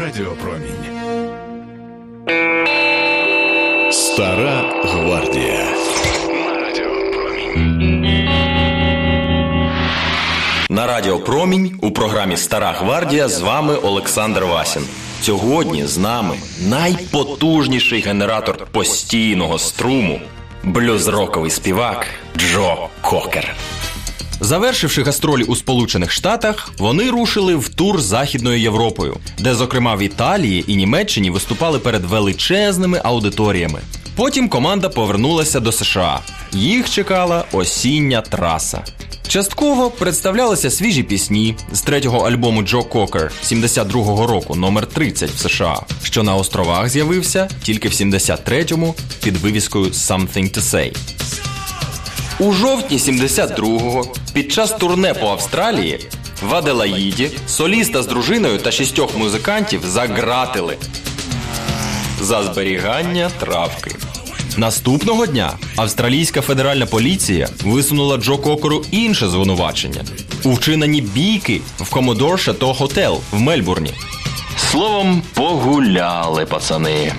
Радіопромінь. Стара гвардія. На радіопромінь. На Радіо Промінь у програмі Стара Гвардія з вами Олександр Васін. Сьогодні з нами найпотужніший генератор постійного струму блюзроковий співак Джо Кокер. Завершивши гастролі у Сполучених Штатах, вони рушили в тур Західною Європою, де, зокрема, в Італії і Німеччині виступали перед величезними аудиторіями. Потім команда повернулася до США. Їх чекала осіння траса. Частково представлялися свіжі пісні з третього альбому Джо Кокер 72-го року, номер 30 в США, що на островах з'явився тільки в 73-му під вивіскою Something to Say. У жовтні 72-го під час турне по Австралії в Аделаїді соліста з дружиною та шістьох музикантів загратили за зберігання травки. Наступного дня австралійська федеральна поліція висунула Джо Кокеру інше звинувачення у вчиненні бійки в Commodore Chateau Hotel в Мельбурні. Словом, погуляли пацани.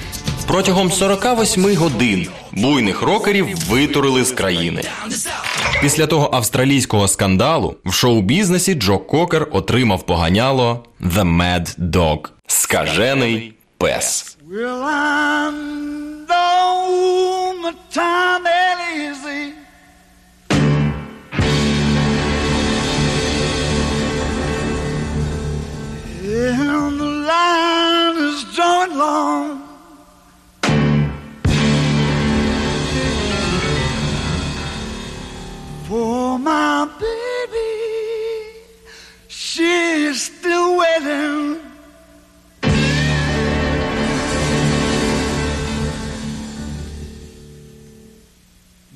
Протягом 48 годин буйних рокерів витурили з країни. Після того австралійського скандалу в шоу-бізнесі Джо Кокер отримав поганяло The Mad Dog – скажений пес. And the line is drawn long. Baby, she's still waiting.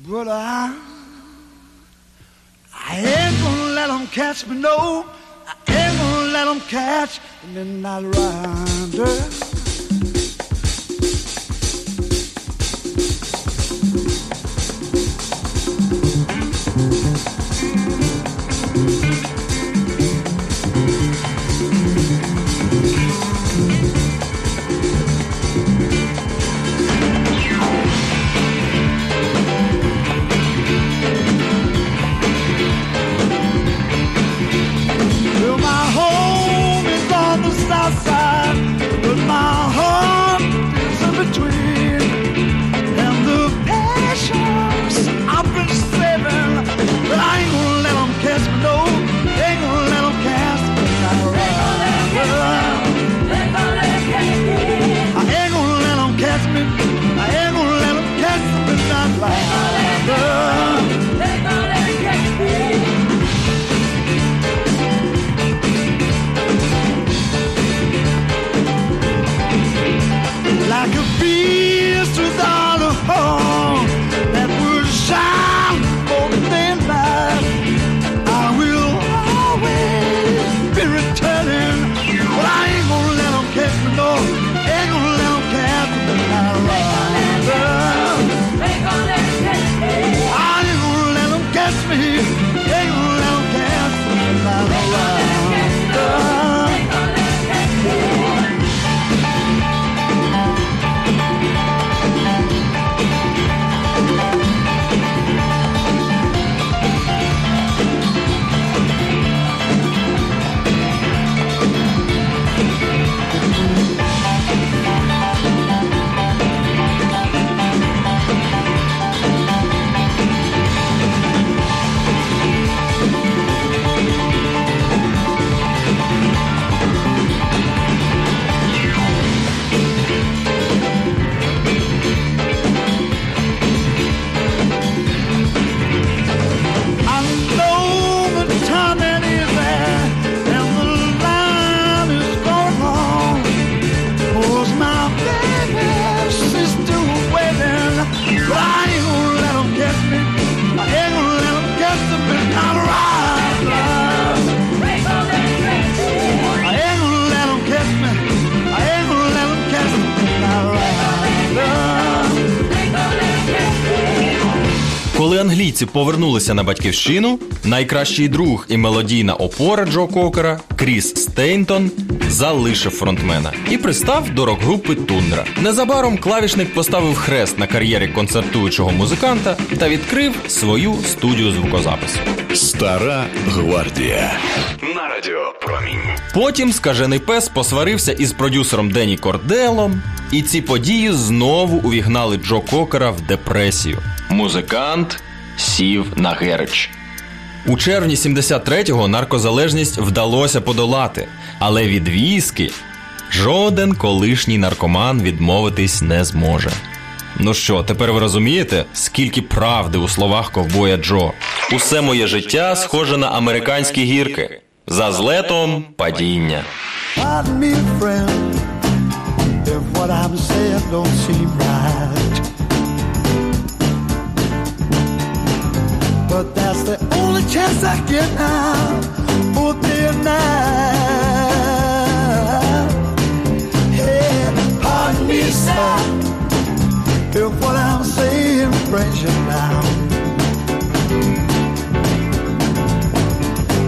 But I, I ain't gonna let them catch me, no. I ain't gonna let them catch the midnight rider. Well, my англійці повернулися на батьківщину, найкращий друг і мелодійна опора Джо Кокера Кріс Стейнтон залишив фронтмена і пристав до рок-групи Тундра. Незабаром клавішник поставив хрест на кар'єрі концертуючого музиканта та відкрив свою студію звукозапису. Стара гвардія. На радіо Промінь. Потім скажений пес посварився із продюсером Дені Корделом, і ці події знову увігнали Джо Кокера в депресію. Музикант сів на герч. У червні 73-го наркозалежність вдалося подолати, але від віскі жоден колишній наркоман відмовитись не зможе. Ну що, тепер ви розумієте, скільки правди у словах ковбоя Джо? Усе моє життя схоже на американські гірки. За злетом падіння. Me, friend, if what I'm saying don't seem right. But that's the only chance I get now, both day and night. Hey, pardon me, sir, if what I'm saying brings you down.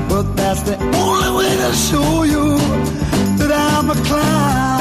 But that's the only way to show you that I'm a clown.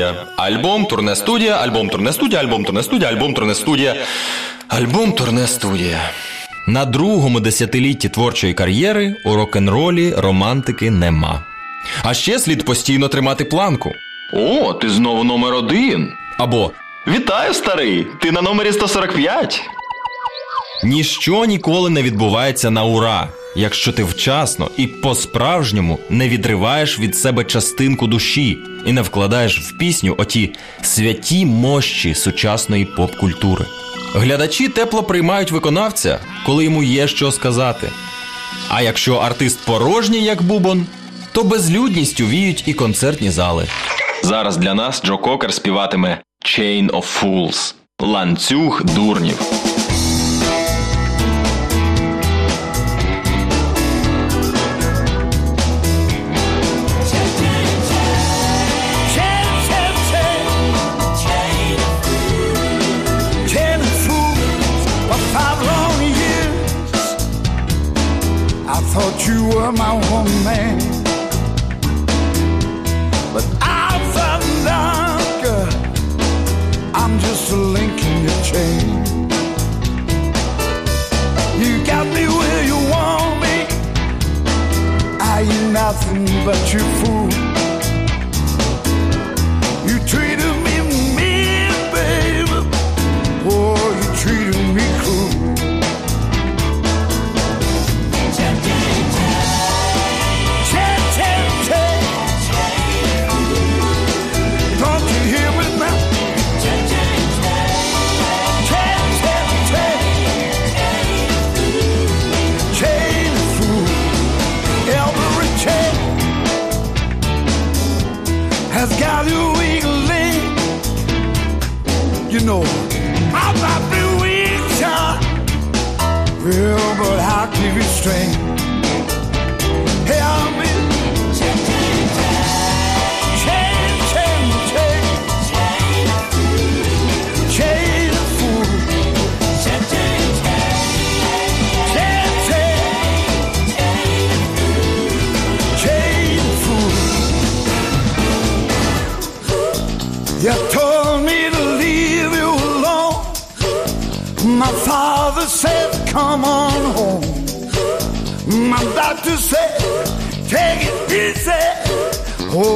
Студія. Альбом, турне, студія, альбом, турне, студія, альбом, турне, студія, альбом, турне, студія. Альбом, турне, студія. На другому десятилітті творчої кар'єри у рок-н-ролі романтики нема. А ще слід постійно тримати планку. О, ти знову номер один. Або Вітаю, старий! Ти на номері 145. Ніщо ніколи не відбувається на ура, якщо ти вчасно і по-справжньому не відриваєш від себе частинку душі і не вкладаєш в пісню оті святі мощі сучасної поп-культури. Глядачі тепло приймають виконавця, коли йому є що сказати. А якщо артист порожній, як бубон, то безлюдністю віють і концертні зали. Зараз для нас Джо Кокер співатиме Chain of Fools ланцюг дурнів.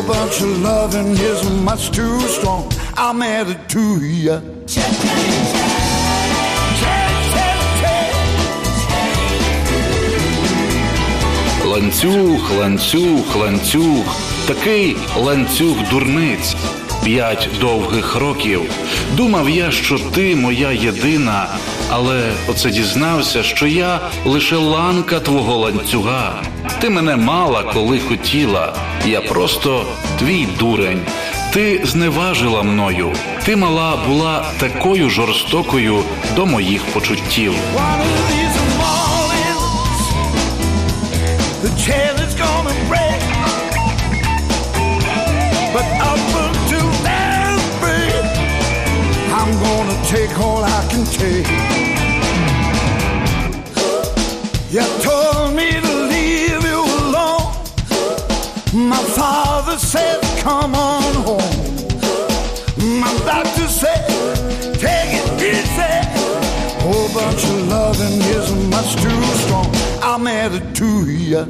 Bunch of loving is much too strong. I'm added to you. Ланцюг, ланцюг, ланцюг, такий ланцюг дурниць. П'ять довгих років. Думав я, що ти моя єдина, але оце дізнався, що я лише ланка твого ланцюга. Ти мене мала, коли хотіла. Я просто твій дурень. Ти зневажила мною. Ти мала була такою жорстокою до моїх почуттів. Take all I can take. Father said, come on home. My doctor said, take it easy. Oh, Whole bunch of loving is much too strong. I'm added to you.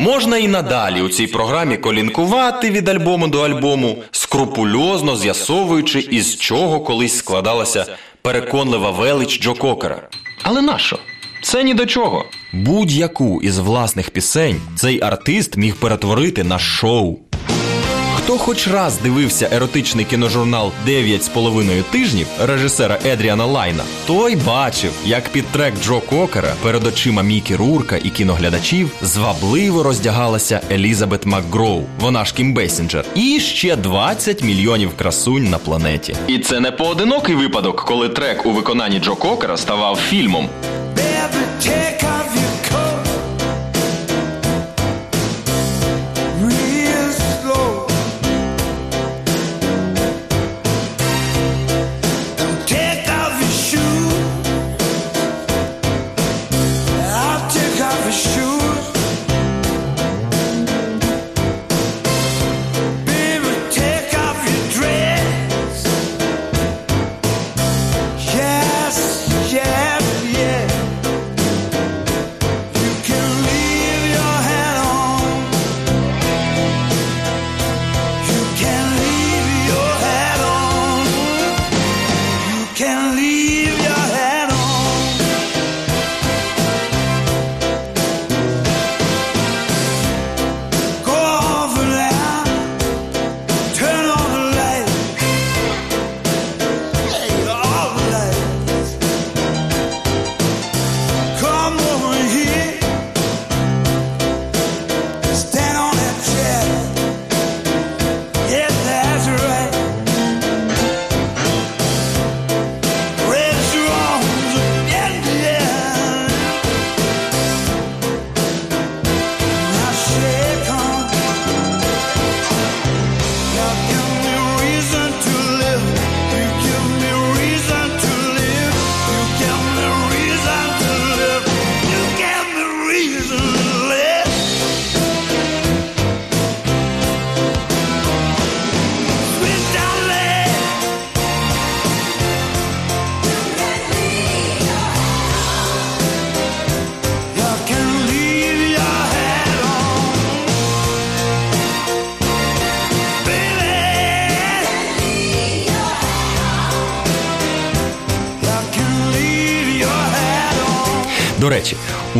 Можна і надалі у цій програмі колінкувати від альбому до альбому, скрупульозно з'ясовуючи, із чого колись складалася переконлива велич Джо Кокера. Але нащо? Це ні до чого. Будь-яку із власних пісень цей артист міг перетворити на шоу. Хто хоч раз дивився еротичний кіножурнал «Дев'ять з половиною тижнів режисера Едріана Лайна, той бачив, як під трек Джо Кокера перед очима Мікі Рурка і кіноглядачів звабливо роздягалася Елізабет Макгроу, вона ж Кім Бесінджер, і ще 20 мільйонів красунь на планеті. І це не поодинокий випадок, коли трек у виконанні Джо Кокера ставав фільмом.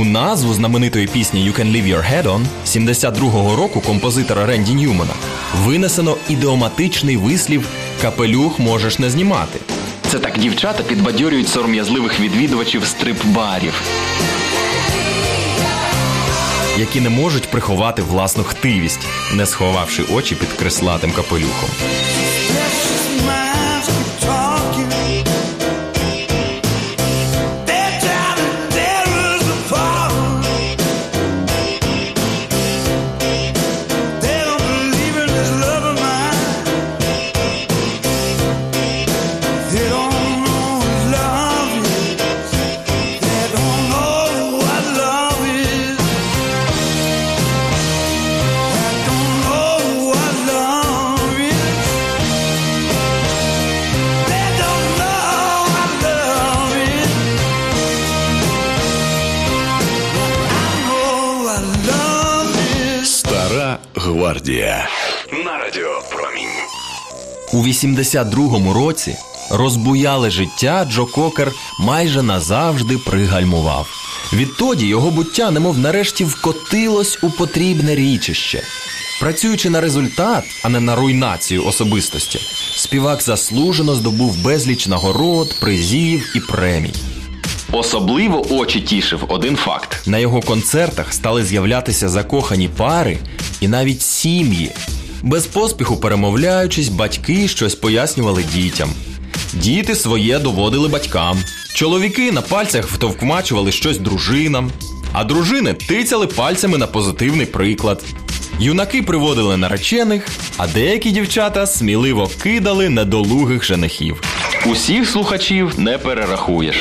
У назву знаменитої пісні «You can leave your head on» 72-го року композитора Ренді Ньюмана винесено ідеоматичний вислів Капелюх можеш не знімати. Це так дівчата підбадьорюють сором'язливих відвідувачів стрип-барів, які не можуть приховати власну хтивість, не сховавши очі під креслатим капелюхом. У 82-му році розбуяле життя Джо Кокер майже назавжди пригальмував. Відтоді його буття, немов нарешті, вкотилось у потрібне річище. Працюючи на результат, а не на руйнацію особистості, співак заслужено здобув безліч нагород, призів і премій. Особливо очі тішив один факт: на його концертах стали з'являтися закохані пари і навіть сім'ї. Без поспіху перемовляючись, батьки щось пояснювали дітям. Діти своє доводили батькам. Чоловіки на пальцях втовкмачували щось дружинам, а дружини тицяли пальцями на позитивний приклад. Юнаки приводили наречених, а деякі дівчата сміливо кидали недолугих женихів. Усіх слухачів не перерахуєш.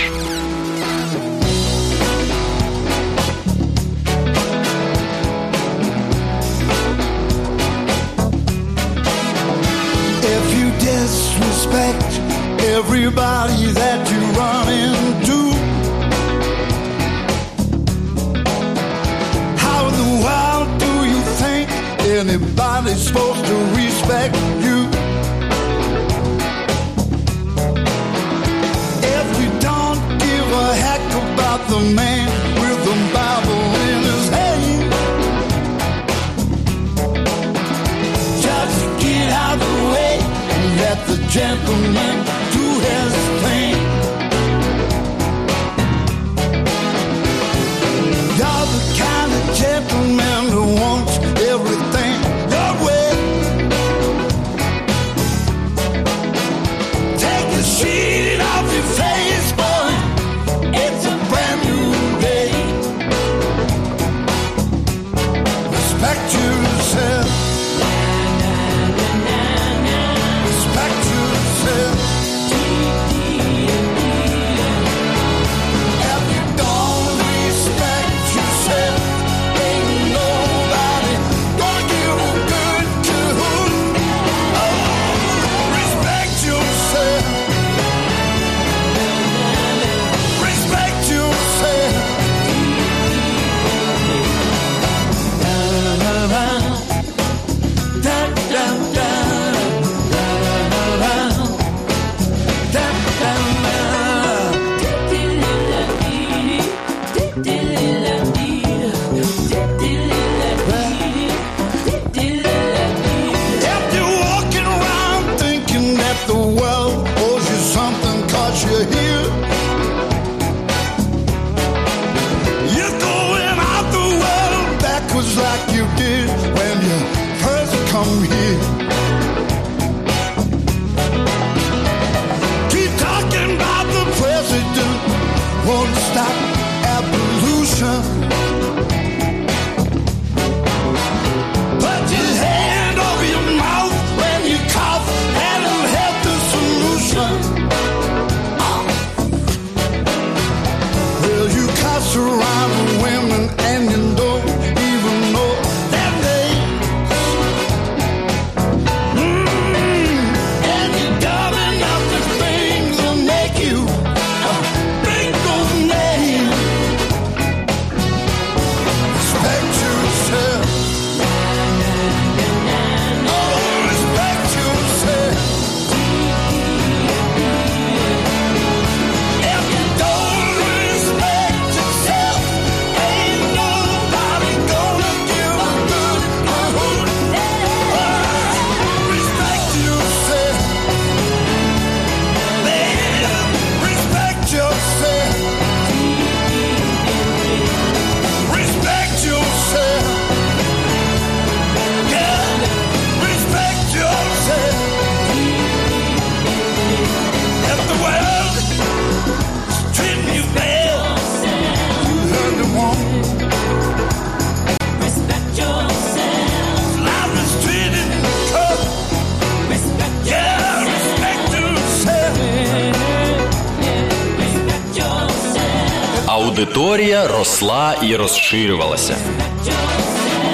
Росла і розширювалася.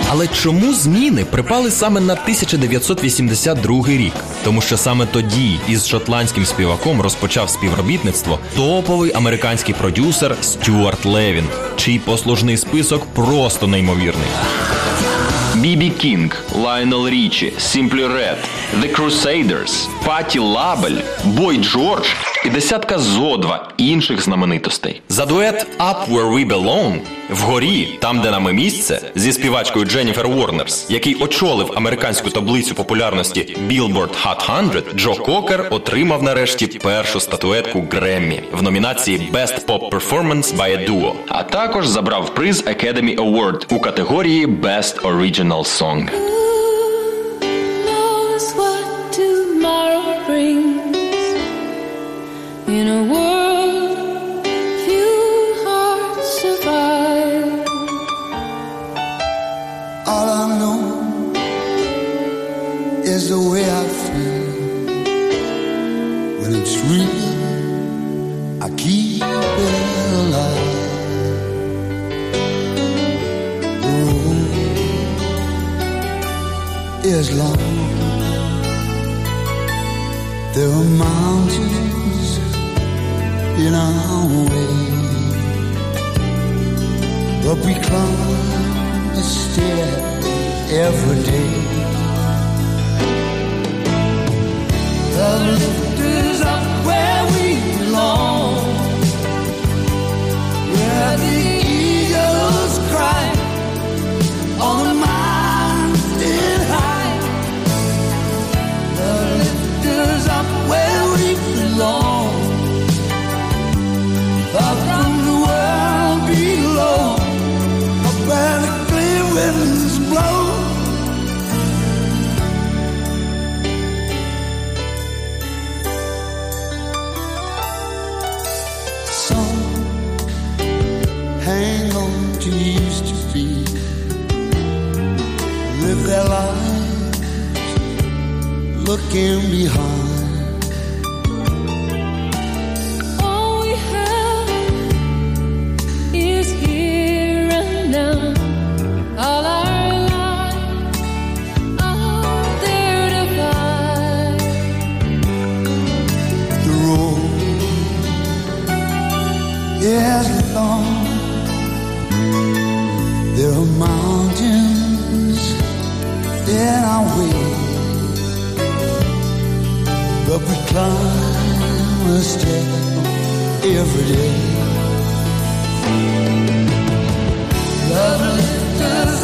Але чому зміни припали саме на 1982 рік? Тому що саме тоді із шотландським співаком розпочав співробітництво топовий американський продюсер Стюарт Левін, чий послужний список просто неймовірний. Бібі Кінг, Лайонел Річі, Simply Red, The Crusaders, Паті Лабель, Бой Джордж і десятка зодва інших знаменитостей. За дует Up Where We Belong вгорі, там де нами місце, зі співачкою Дженніфер Уорнерс, який очолив американську таблицю популярності Billboard Hot 100, Джо Кокер отримав нарешті першу статуетку Греммі в номінації Best Pop Performance by a Duo, а також забрав приз Academy Award у категорії Best Original Song. But we climb a step every day. Love lifts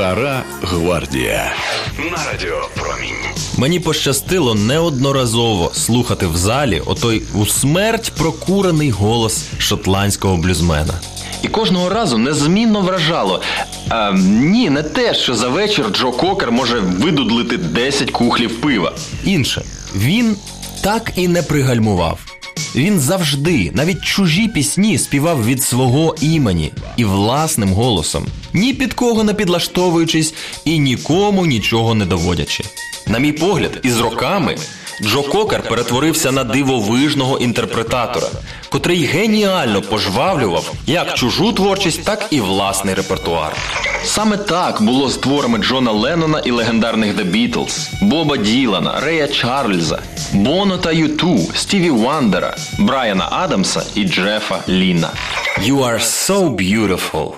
Стара гвардія. На радіо Промінь. Мені пощастило неодноразово слухати в залі отой у смерть прокурений голос шотландського блюзмена. І кожного разу незмінно вражало. А, ні, не те, що за вечір Джо Кокер може видудлити 10 кухлів пива. Інше, він так і не пригальмував. Він завжди, навіть чужі пісні, співав від свого імені і власним голосом, ні під кого не підлаштовуючись і нікому нічого не доводячи. На мій погляд, із роками Джо Кокер перетворився на дивовижного інтерпретатора, котрий геніально пожвавлював як чужу творчість, так і власний репертуар. Саме так було з творами Джона Леннона і легендарних The Beatles, Боба Ділана, Рея Чарльза, Боно та Юту, Стіві Вандера, Брайана Адамса і Джефа Ліна. You are so beautiful.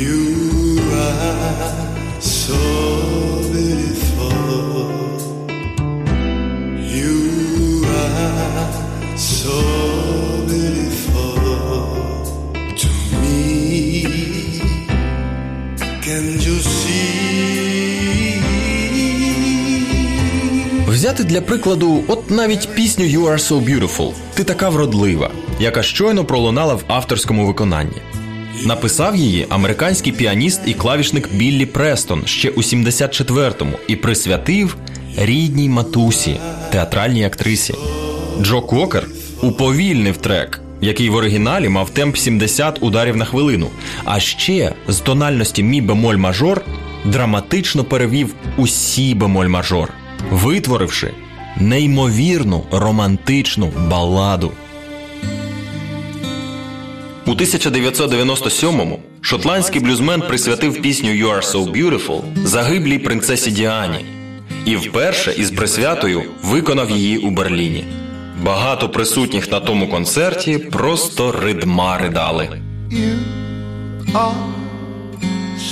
You are so Взяти для прикладу, от навіть пісню You are so beautiful. Ти така вродлива, яка щойно пролунала в авторському виконанні. Написав її американський піаніст і клавішник Біллі Престон ще у 74-му і присвятив рідній матусі, театральній актрисі. Джо Кокер уповільнив трек, який в оригіналі мав темп 70 ударів на хвилину, а ще з тональності мі бемоль мажор драматично перевів у сі бемоль мажор, витворивши неймовірну романтичну баладу. У 1997-му шотландський блюзмен присвятив пісню You are so beautiful загиблій принцесі Діані і вперше із присвятою виконав її у Берліні. Багато присутніх на тому концерті просто ридма ридали. You are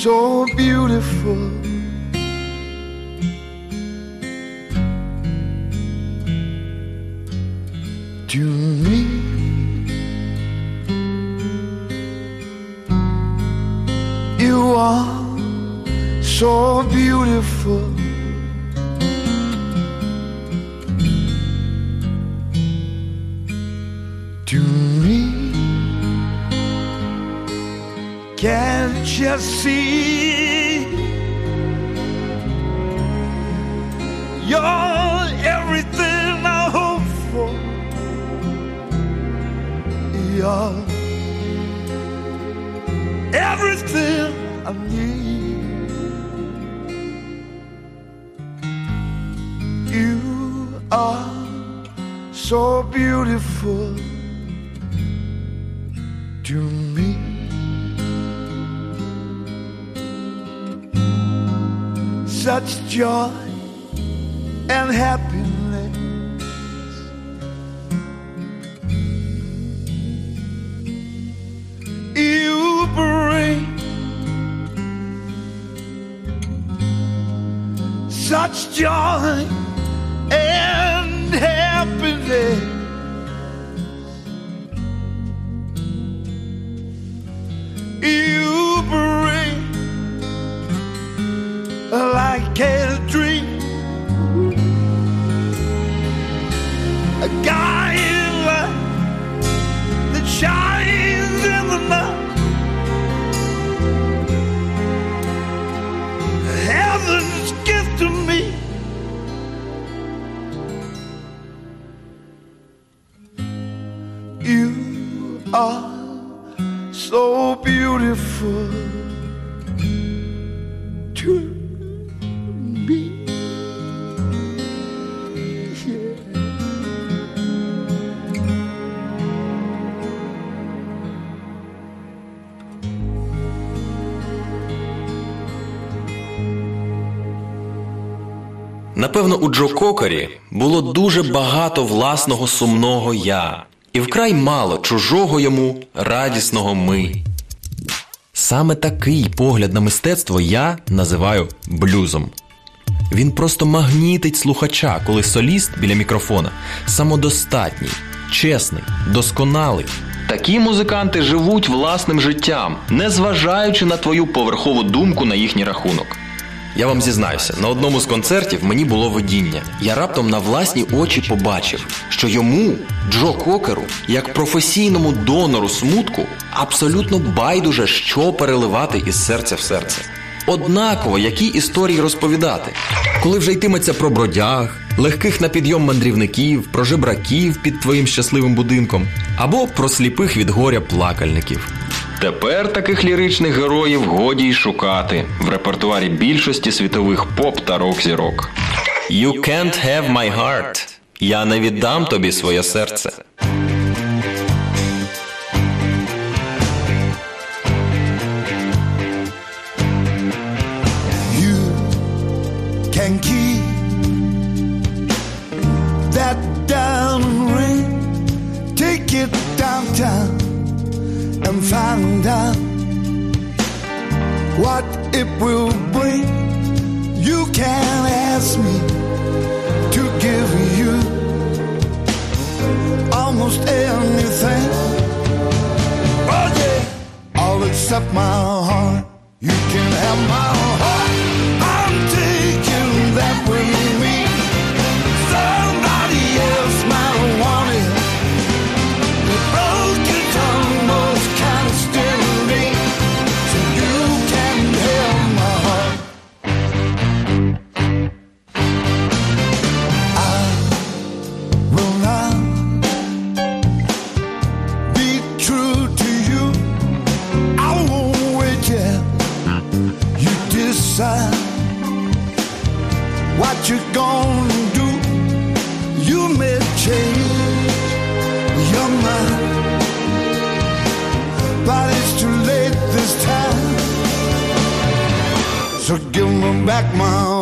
so beautiful. So beautiful. To me, can't you see? You're everything I hope for. You're everything I need. So beautiful to me. Such joy and happiness. You are so beautiful to me. Напевно, у Джо Кокері було дуже багато власного сумного я, і вкрай мало чужого йому радісного ми. Саме такий погляд на мистецтво я називаю блюзом. Він просто магнітить слухача, коли соліст біля мікрофона самодостатній, чесний, досконалий. Такі музиканти живуть власним життям, не зважаючи на твою поверхову думку на їхній рахунок. Я вам зізнаюся, на одному з концертів мені було видіння. Я раптом на власні очі побачив, що йому, Джо Кокеру, як професійному донору смутку, абсолютно байдуже, що переливати із серця в серце. Однаково, які історії розповідати, коли вже йтиметься про бродяг, легких на підйом мандрівників, про жебраків під твоїм щасливим будинком, або про сліпих від горя плакальників. Тепер таких ліричних героїв годі й шукати в репертуарі більшості світових поп та рок-зірок. You can't have my heart. Я не віддам тобі своє серце. Find out what it will bring. You can ask me to give you almost anything. Oh yeah, all except my heart. You can have my heart. Gonna do. You may change your mind, but it's too late this time. So give me back my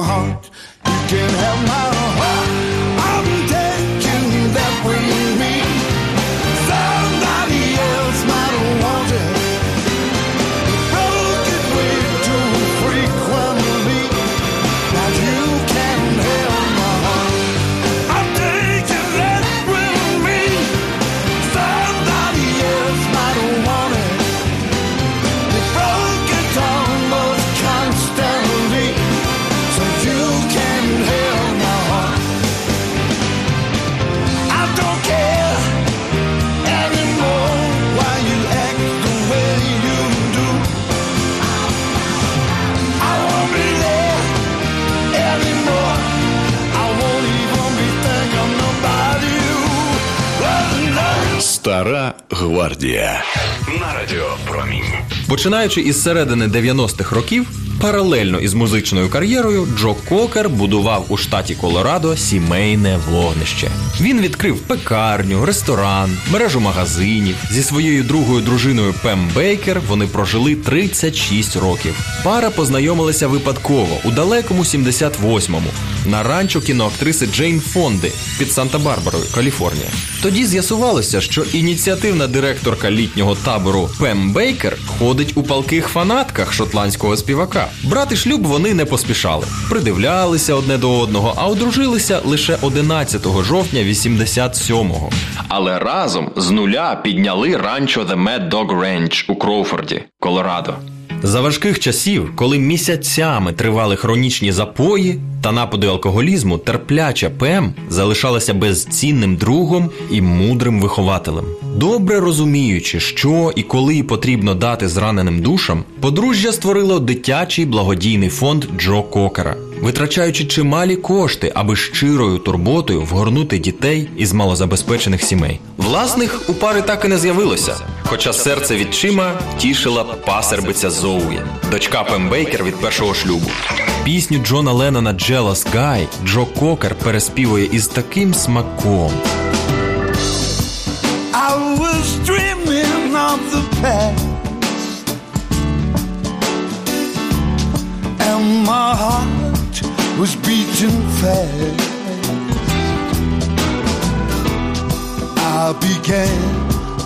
Стара гвардія. На радіо Промінь. Починаючи із середини 90-х років, паралельно із музичною кар'єрою, Джо Кокер будував у штаті Колорадо сімейне вогнище. Він відкрив пекарню, ресторан, мережу магазинів. Зі своєю другою дружиною Пем Бейкер вони прожили 36 років. Пара познайомилася випадково у далекому 78-му на ранчо кіноактриси Джейн Фонди під Санта-Барбарою, Каліфорнія. Тоді з'ясувалося, що ініціативна директорка літнього табору Пем Бейкер ходить у палких фанатках шотландського співака. Брати шлюб вони не поспішали, придивлялися одне до одного, а одружилися лише 11 жовтня 87-го. Але разом з нуля підняли ранчо The Mad Dog Ranch у Кроуфорді, Колорадо. За важких часів, коли місяцями тривали хронічні запої та напади алкоголізму, терпляча Пем залишалася безцінним другом і мудрим вихователем. Добре розуміючи, що і коли потрібно дати зраненим душам, подружжя створило дитячий благодійний фонд Джо Кокера, витрачаючи чималі кошти, аби щирою турботою вгорнути дітей із малозабезпечених сімей. Власних у пари так і не з'явилося, хоча серце відчима тішила пасербиця Зоуї, дочка Пем Бейкер від першого шлюбу. Пісню Джона Леннона «Jealous Guy» Джо Кокер переспівує із таким смаком. My heart was beating fast. I began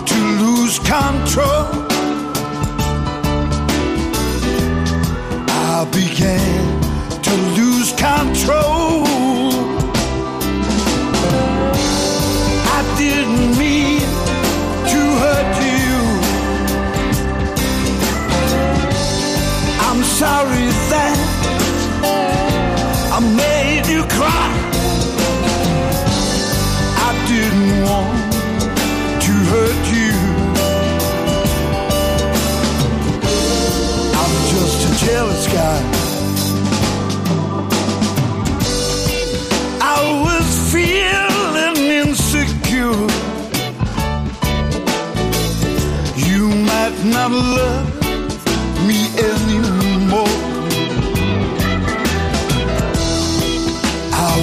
to lose control. I began just a jealous guy. I was feeling insecure. You might not love me anymore. I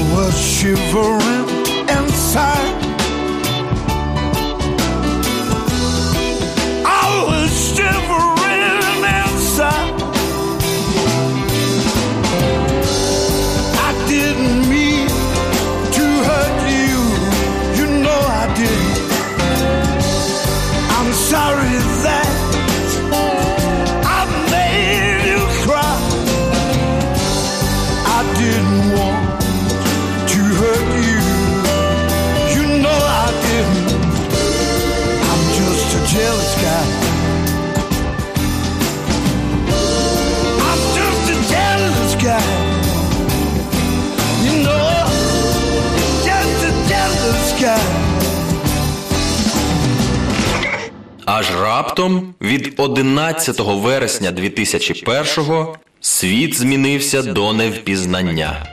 Аж раптом від 11 вересня 2001-го світ змінився до невпізнання.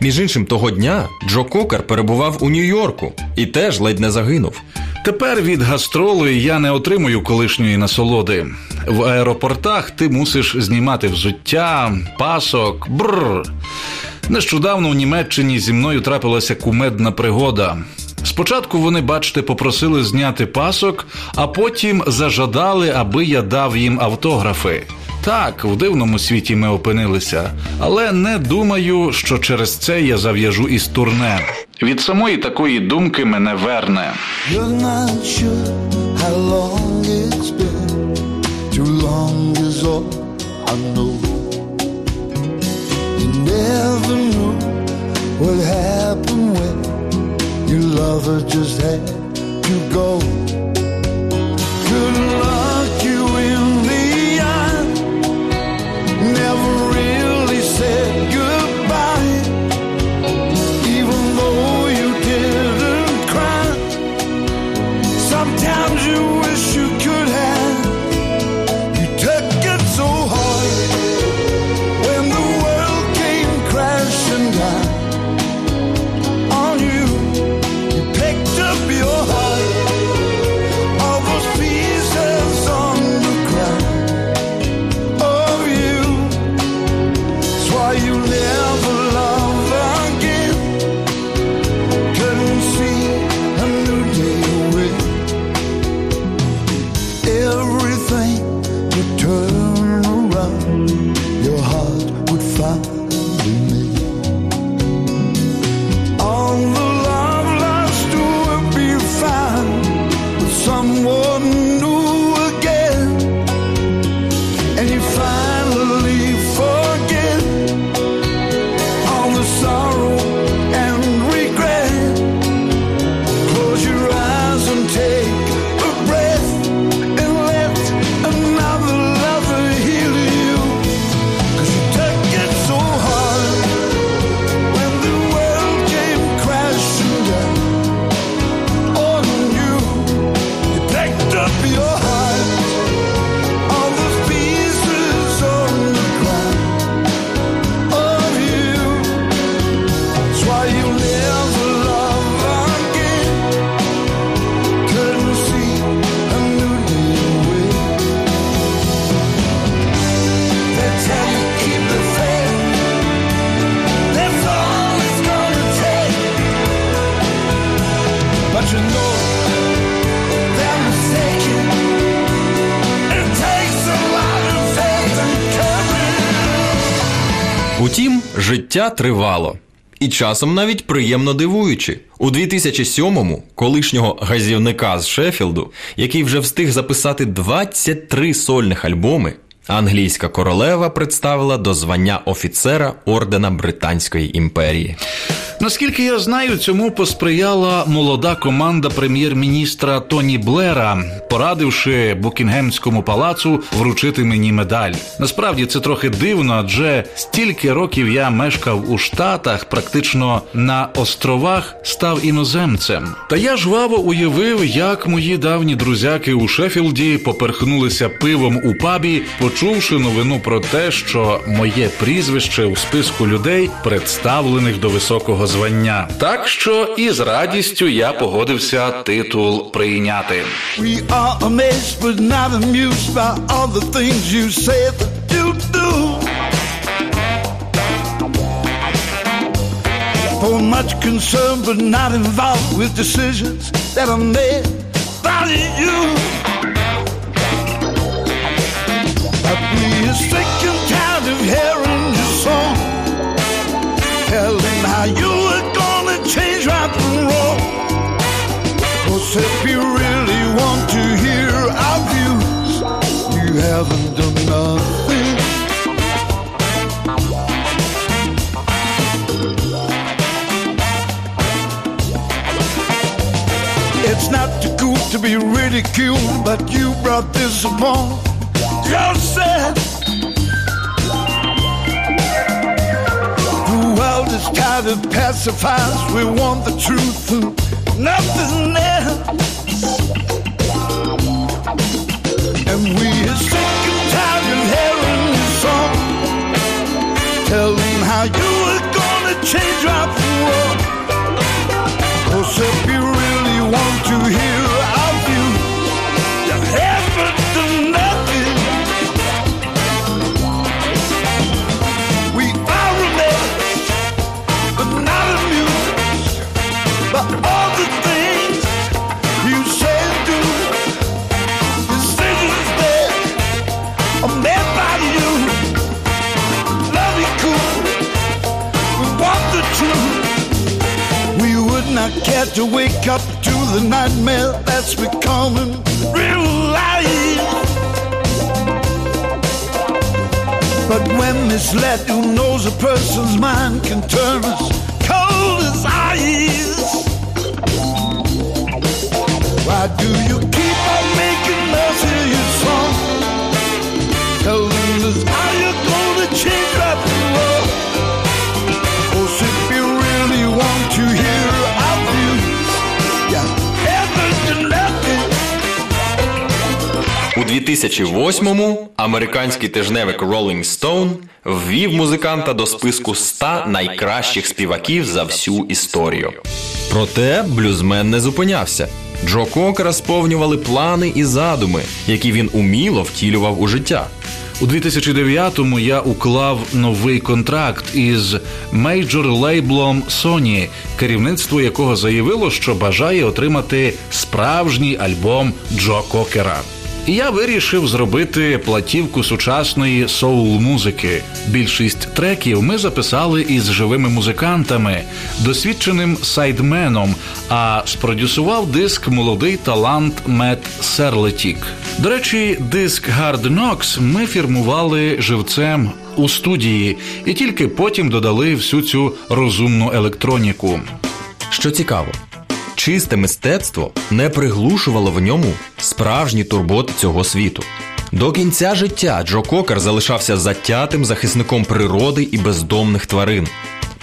Між іншим, того дня Джо Кокер перебував у Нью-Йорку і теж ледь не загинув. Тепер від гастроли я не отримую колишньої насолоди. В аеропортах ти мусиш знімати взуття, пасок, бррр. Нещодавно в Німеччині зі мною трапилася кумедна пригода. Спочатку вони, бачите, попросили зняти пасок, а потім зажадали, аби я дав їм автографи. Так, в дивному світі ми опинилися, але не думаю, що через це я зав'яжу із турне. Від самої такої думки мене верне. What happened your lover just had to go. Couldn't find життя тривало. І часом навіть приємно дивуючи. У 2007-му колишнього газівника з Шеффілду, який вже встиг записати 23 сольних альбоми, англійська королева представила до звання офіцера ордена Британської імперії. Наскільки я знаю, цьому посприяла молода команда прем'єр-міністра Тоні Блера, порадивши Букінгемському палацу вручити мені медаль. Насправді це трохи дивно, адже стільки років я мешкав у Штатах, практично на островах став іноземцем. Та я жваво уявив, як мої давні друзяки у Шеффілді поперхнулися пивом у пабі, почувши новину про те, що моє прізвище у списку людей, представлених до високого звання. Так що із радістю я погодився титул прийняти. We are amazed but not amused by all the things you say that you do. For much concerned but not involved with decisions that are made by you. Sick and tired of hearing your song. Telling how you were gonna change if you really want to hear our views, you haven't done nothing. It's not too cool to be ridiculed, but you brought this upon Joseph. The world is tired of pacifiers. We want the truth and nothing else. And we are sick and tired of hearing this song. Tell them how you were gonna change our world. Cause if you really want to hear care to wake up to the nightmare that's becoming real life. But when misled, who knows a person's mind can turn as cold as ice. Why do you keep on making us hear your song? Telling us how you're gonna change right from wrong. Cause if you really want to hear 2008-му американський тижневик Rolling Stone ввів музиканта до списку 100 найкращих співаків за всю історію. Проте блюзмен не зупинявся. Джо Кокера сповнювали плани і задуми, які він уміло втілював у життя. У 2009-му я уклав новий контракт із мейджор лейблом Sony, керівництво якого заявило, що бажає отримати справжній альбом Джо Кокера. І я вирішив зробити платівку сучасної соул-музики. Більшість треків ми записали із живими музикантами, досвідченим сайдменом, а спродюсував диск молодий талант Мет Серлетік. До речі, диск Hard Knocks ми фірмували живцем у студії і тільки потім додали всю цю розумну електроніку. Що цікаво, чисте мистецтво не приглушувало в ньому справжні турботи цього світу. До кінця життя Джо Кокер залишався затятим захисником природи і бездомних тварин.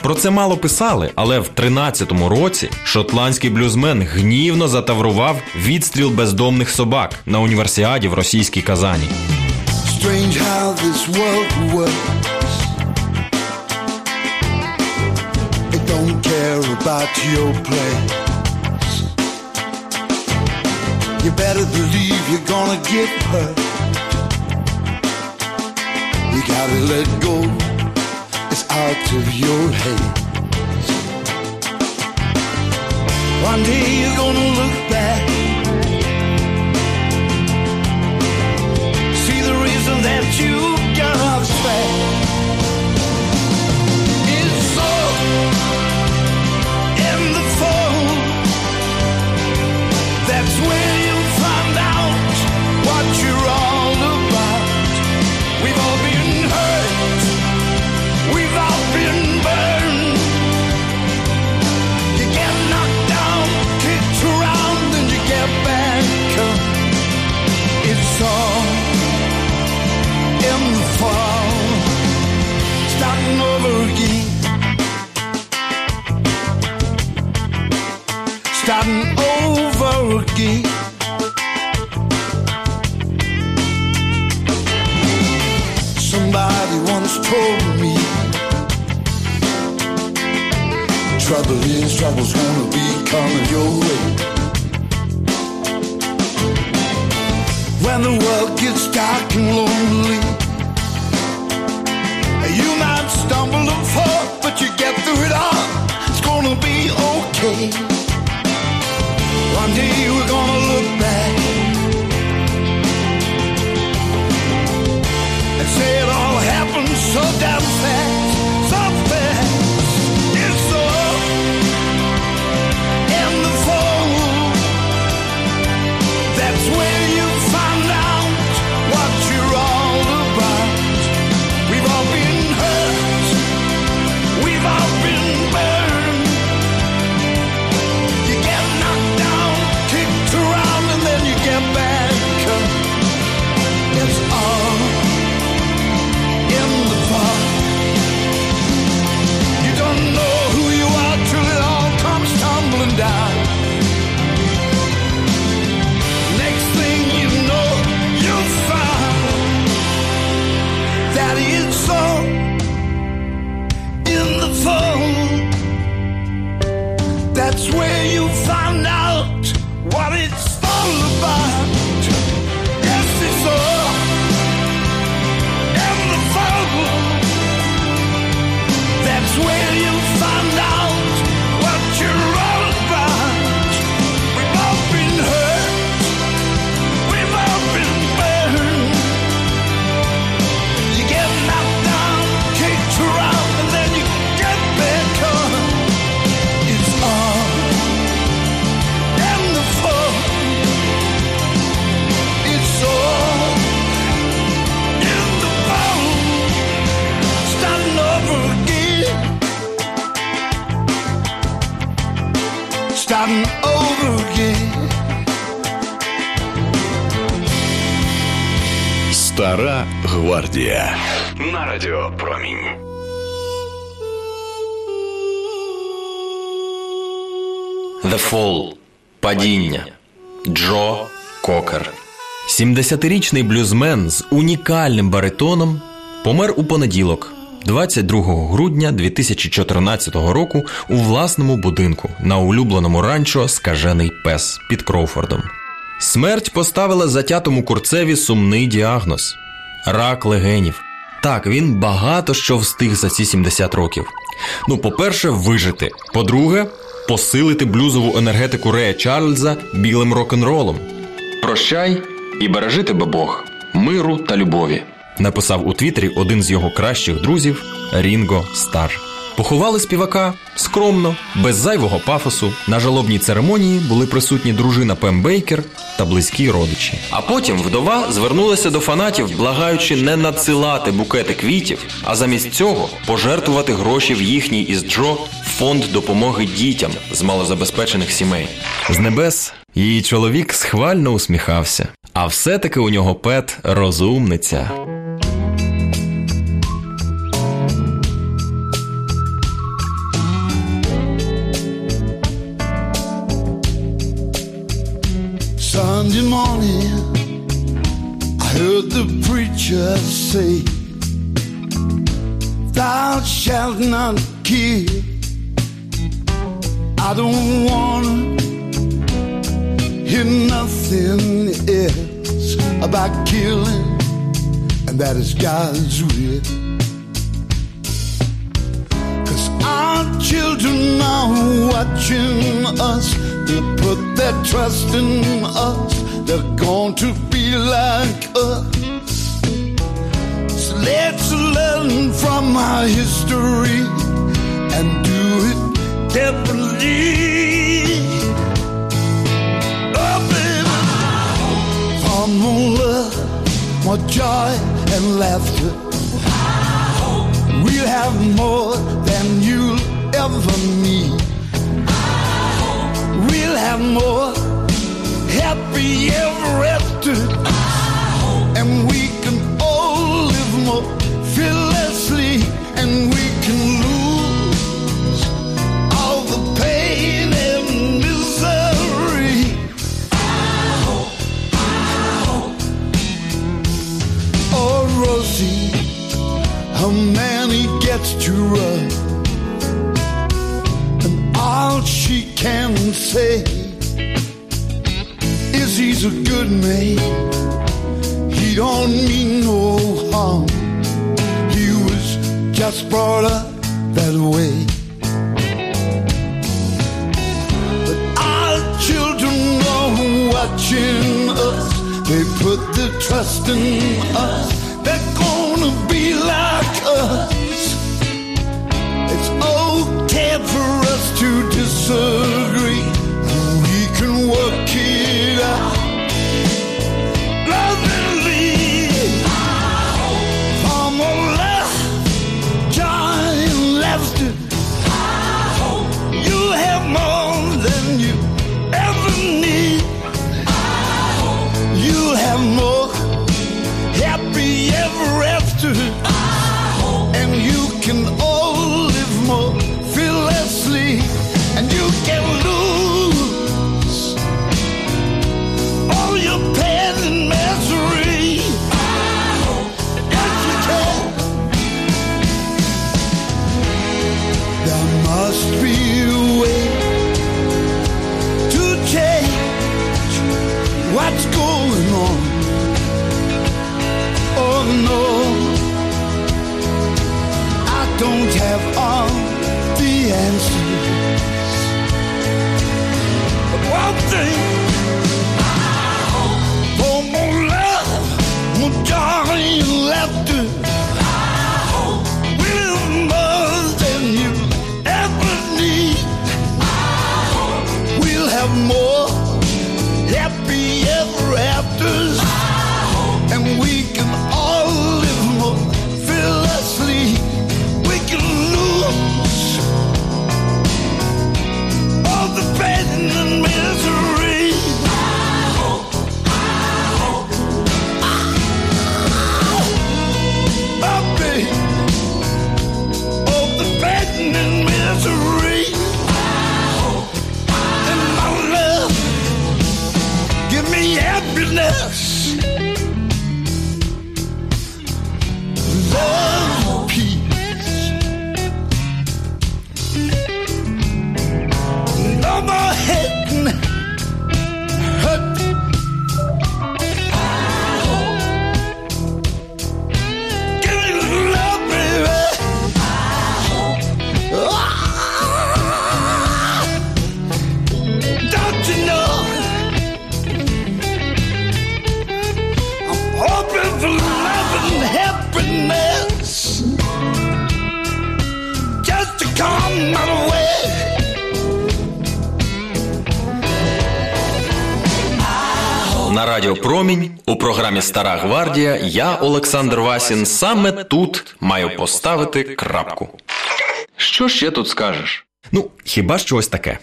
Про це мало писали, але в 13-му році шотландський блюзмен гнівно затаврував відстріл бездомних собак на універсіаді в російській Казані. About your plans. You better believe you're gonna get hurt. You gotta let go. It's out of your hands. One day you're gonna look back. See the reason that you trouble is trouble's gonna be coming your way. When the world gets dark and lonely. You might stumble and fall, but you get through it all. It's gonna be okay. One day we're gonna look back and say it all happened so damn 70-річний блюзмен з унікальним баритоном помер у понеділок, 22 грудня 2014 року у власному будинку на улюбленому ранчо Скажений пес під Кроуфордом. Смерть поставила затятому курцеві сумний діагноз рак легенів. Так, він багато що встиг за ці 70 років. Ну, по-перше, вижити. По-друге, посилити блюзову енергетику Рея Чарльза білим рок-н-ролом. Прощай і бережи тебе Бог, миру та любові. Написав у Твіттері один з його кращих друзів Рінго Стар. Поховали співака скромно, без зайвого пафосу. На жалобній церемонії були присутні дружина Пем Бейкер та близькі родичі. А потім вдова звернулася до фанатів, благаючи не надсилати букети квітів, а замість цього пожертвувати гроші в їхній із Джо фонд допомоги дітям з малозабезпечених сімей. З небес її чоловік схвально усміхався. А все-таки у нього пет розумниця. Sunday morning, I heard the preacher say, Thou shalt not kill. I don't wanna hear nothing else about killing, and that is God's will. Cause our children are watching us. They put their trust in us. They're going to be like us. So let's learn from our history and do it carefully. For more love, more joy and laughter. We'll have more than you'll ever need. We'll have more happy ever after. And we can all live more to run. And all she can say is he's a good man. He don't mean no harm. He was just brought up that way. But our children are watching us. They put their trust in us. They're gonna be like us. Jesus. Програмі Стара Гвардія я, Олександр Васін, саме тут маю поставити крапку. Що ще тут скажеш? Ну, хіба що ось таке.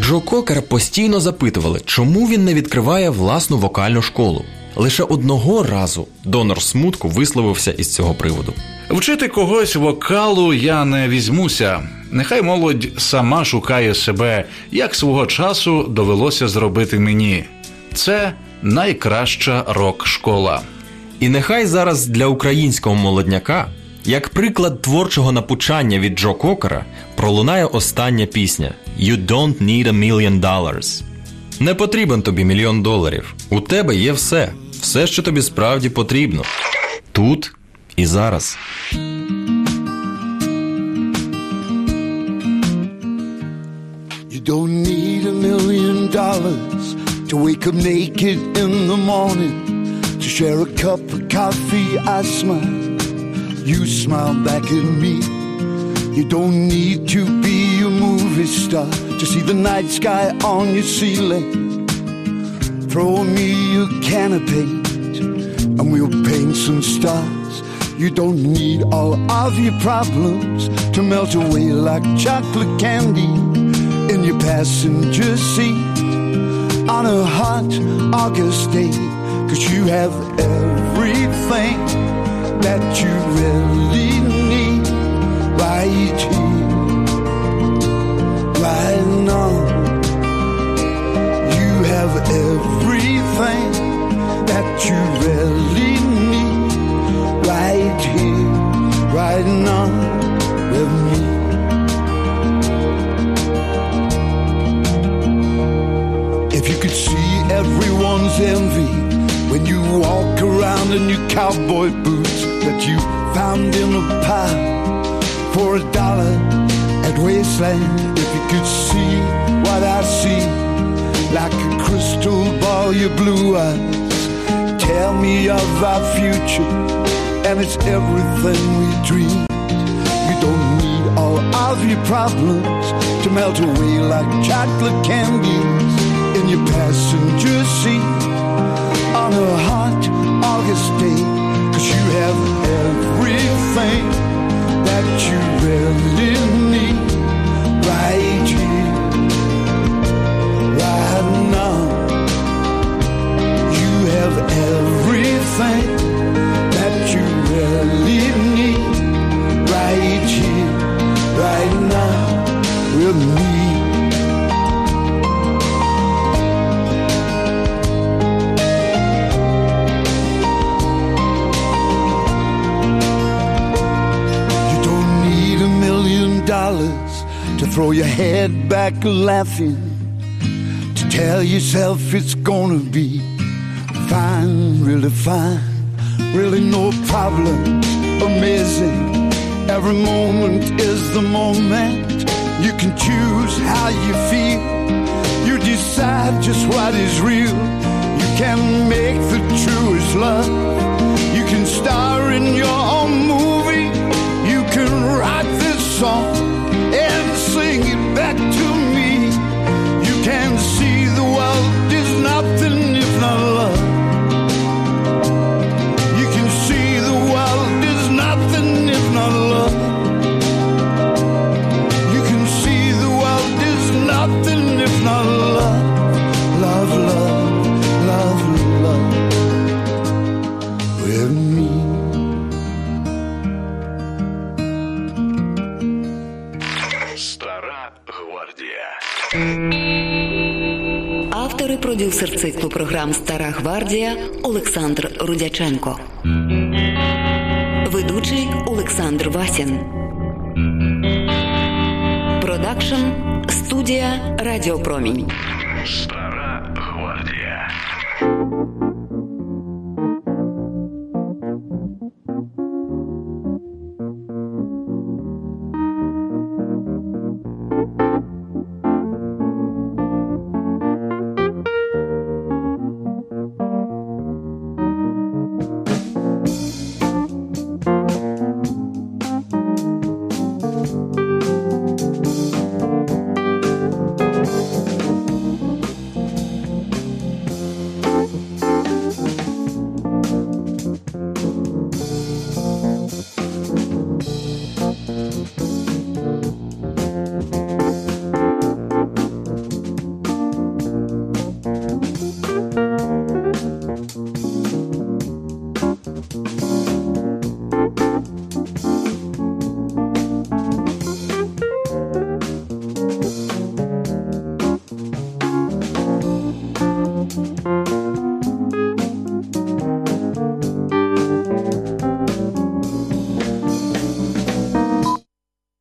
Джо Кокера постійно запитували, чому він не відкриває власну вокальну школу. Лише одного разу донор смутку висловився із цього приводу. Вчити когось вокалу я не візьмуся. Нехай молодь сама шукає себе, як свого часу довелося зробити мені. Це найкраща рок-школа. І нехай зараз для українського молодняка, як приклад творчого напучання від Джо Кокера, пролунає остання пісня You don't need a million dollars. Не потрібен тобі мільйон доларів. У тебе є все, все, що тобі справді потрібно. Тут і зараз. To wake up naked in the morning, to share a cup of coffee. I smile, you smile back at me. You don't need to be a movie star to see the night sky on your ceiling. Throw me a can of paint and we'll paint some stars. You don't need all of your problems to melt away like chocolate candy in your passenger seat on a hot August day. Cause you have everything that you really need right here, right now. You have everything that you really need right here, right now with me. Everyone's envy when you walk around in your cowboy boots that you found in a pile for a dollar at Wasteland. If you could see what I see, like a crystal ball, your blue eyes tell me of our future, and it's everything we dream. You don't need all of your problems to melt away like chocolate candies in your passenger seat on a hot August day. Cause you have everything that you really need right here, right now. You have everything that you really need right here, right now with me. Throw your head back laughing, to tell yourself it's gonna be fine, really fine, really no problems, amazing. Every moment is the moment. You can choose how you feel. You decide just what is real. You can make the truest love. You can star in your own movie. You can write this song програм Стара гвардія Олександр Рудяченко. Ведучий Олександр Васін. Продакшн студія Радіопромінь.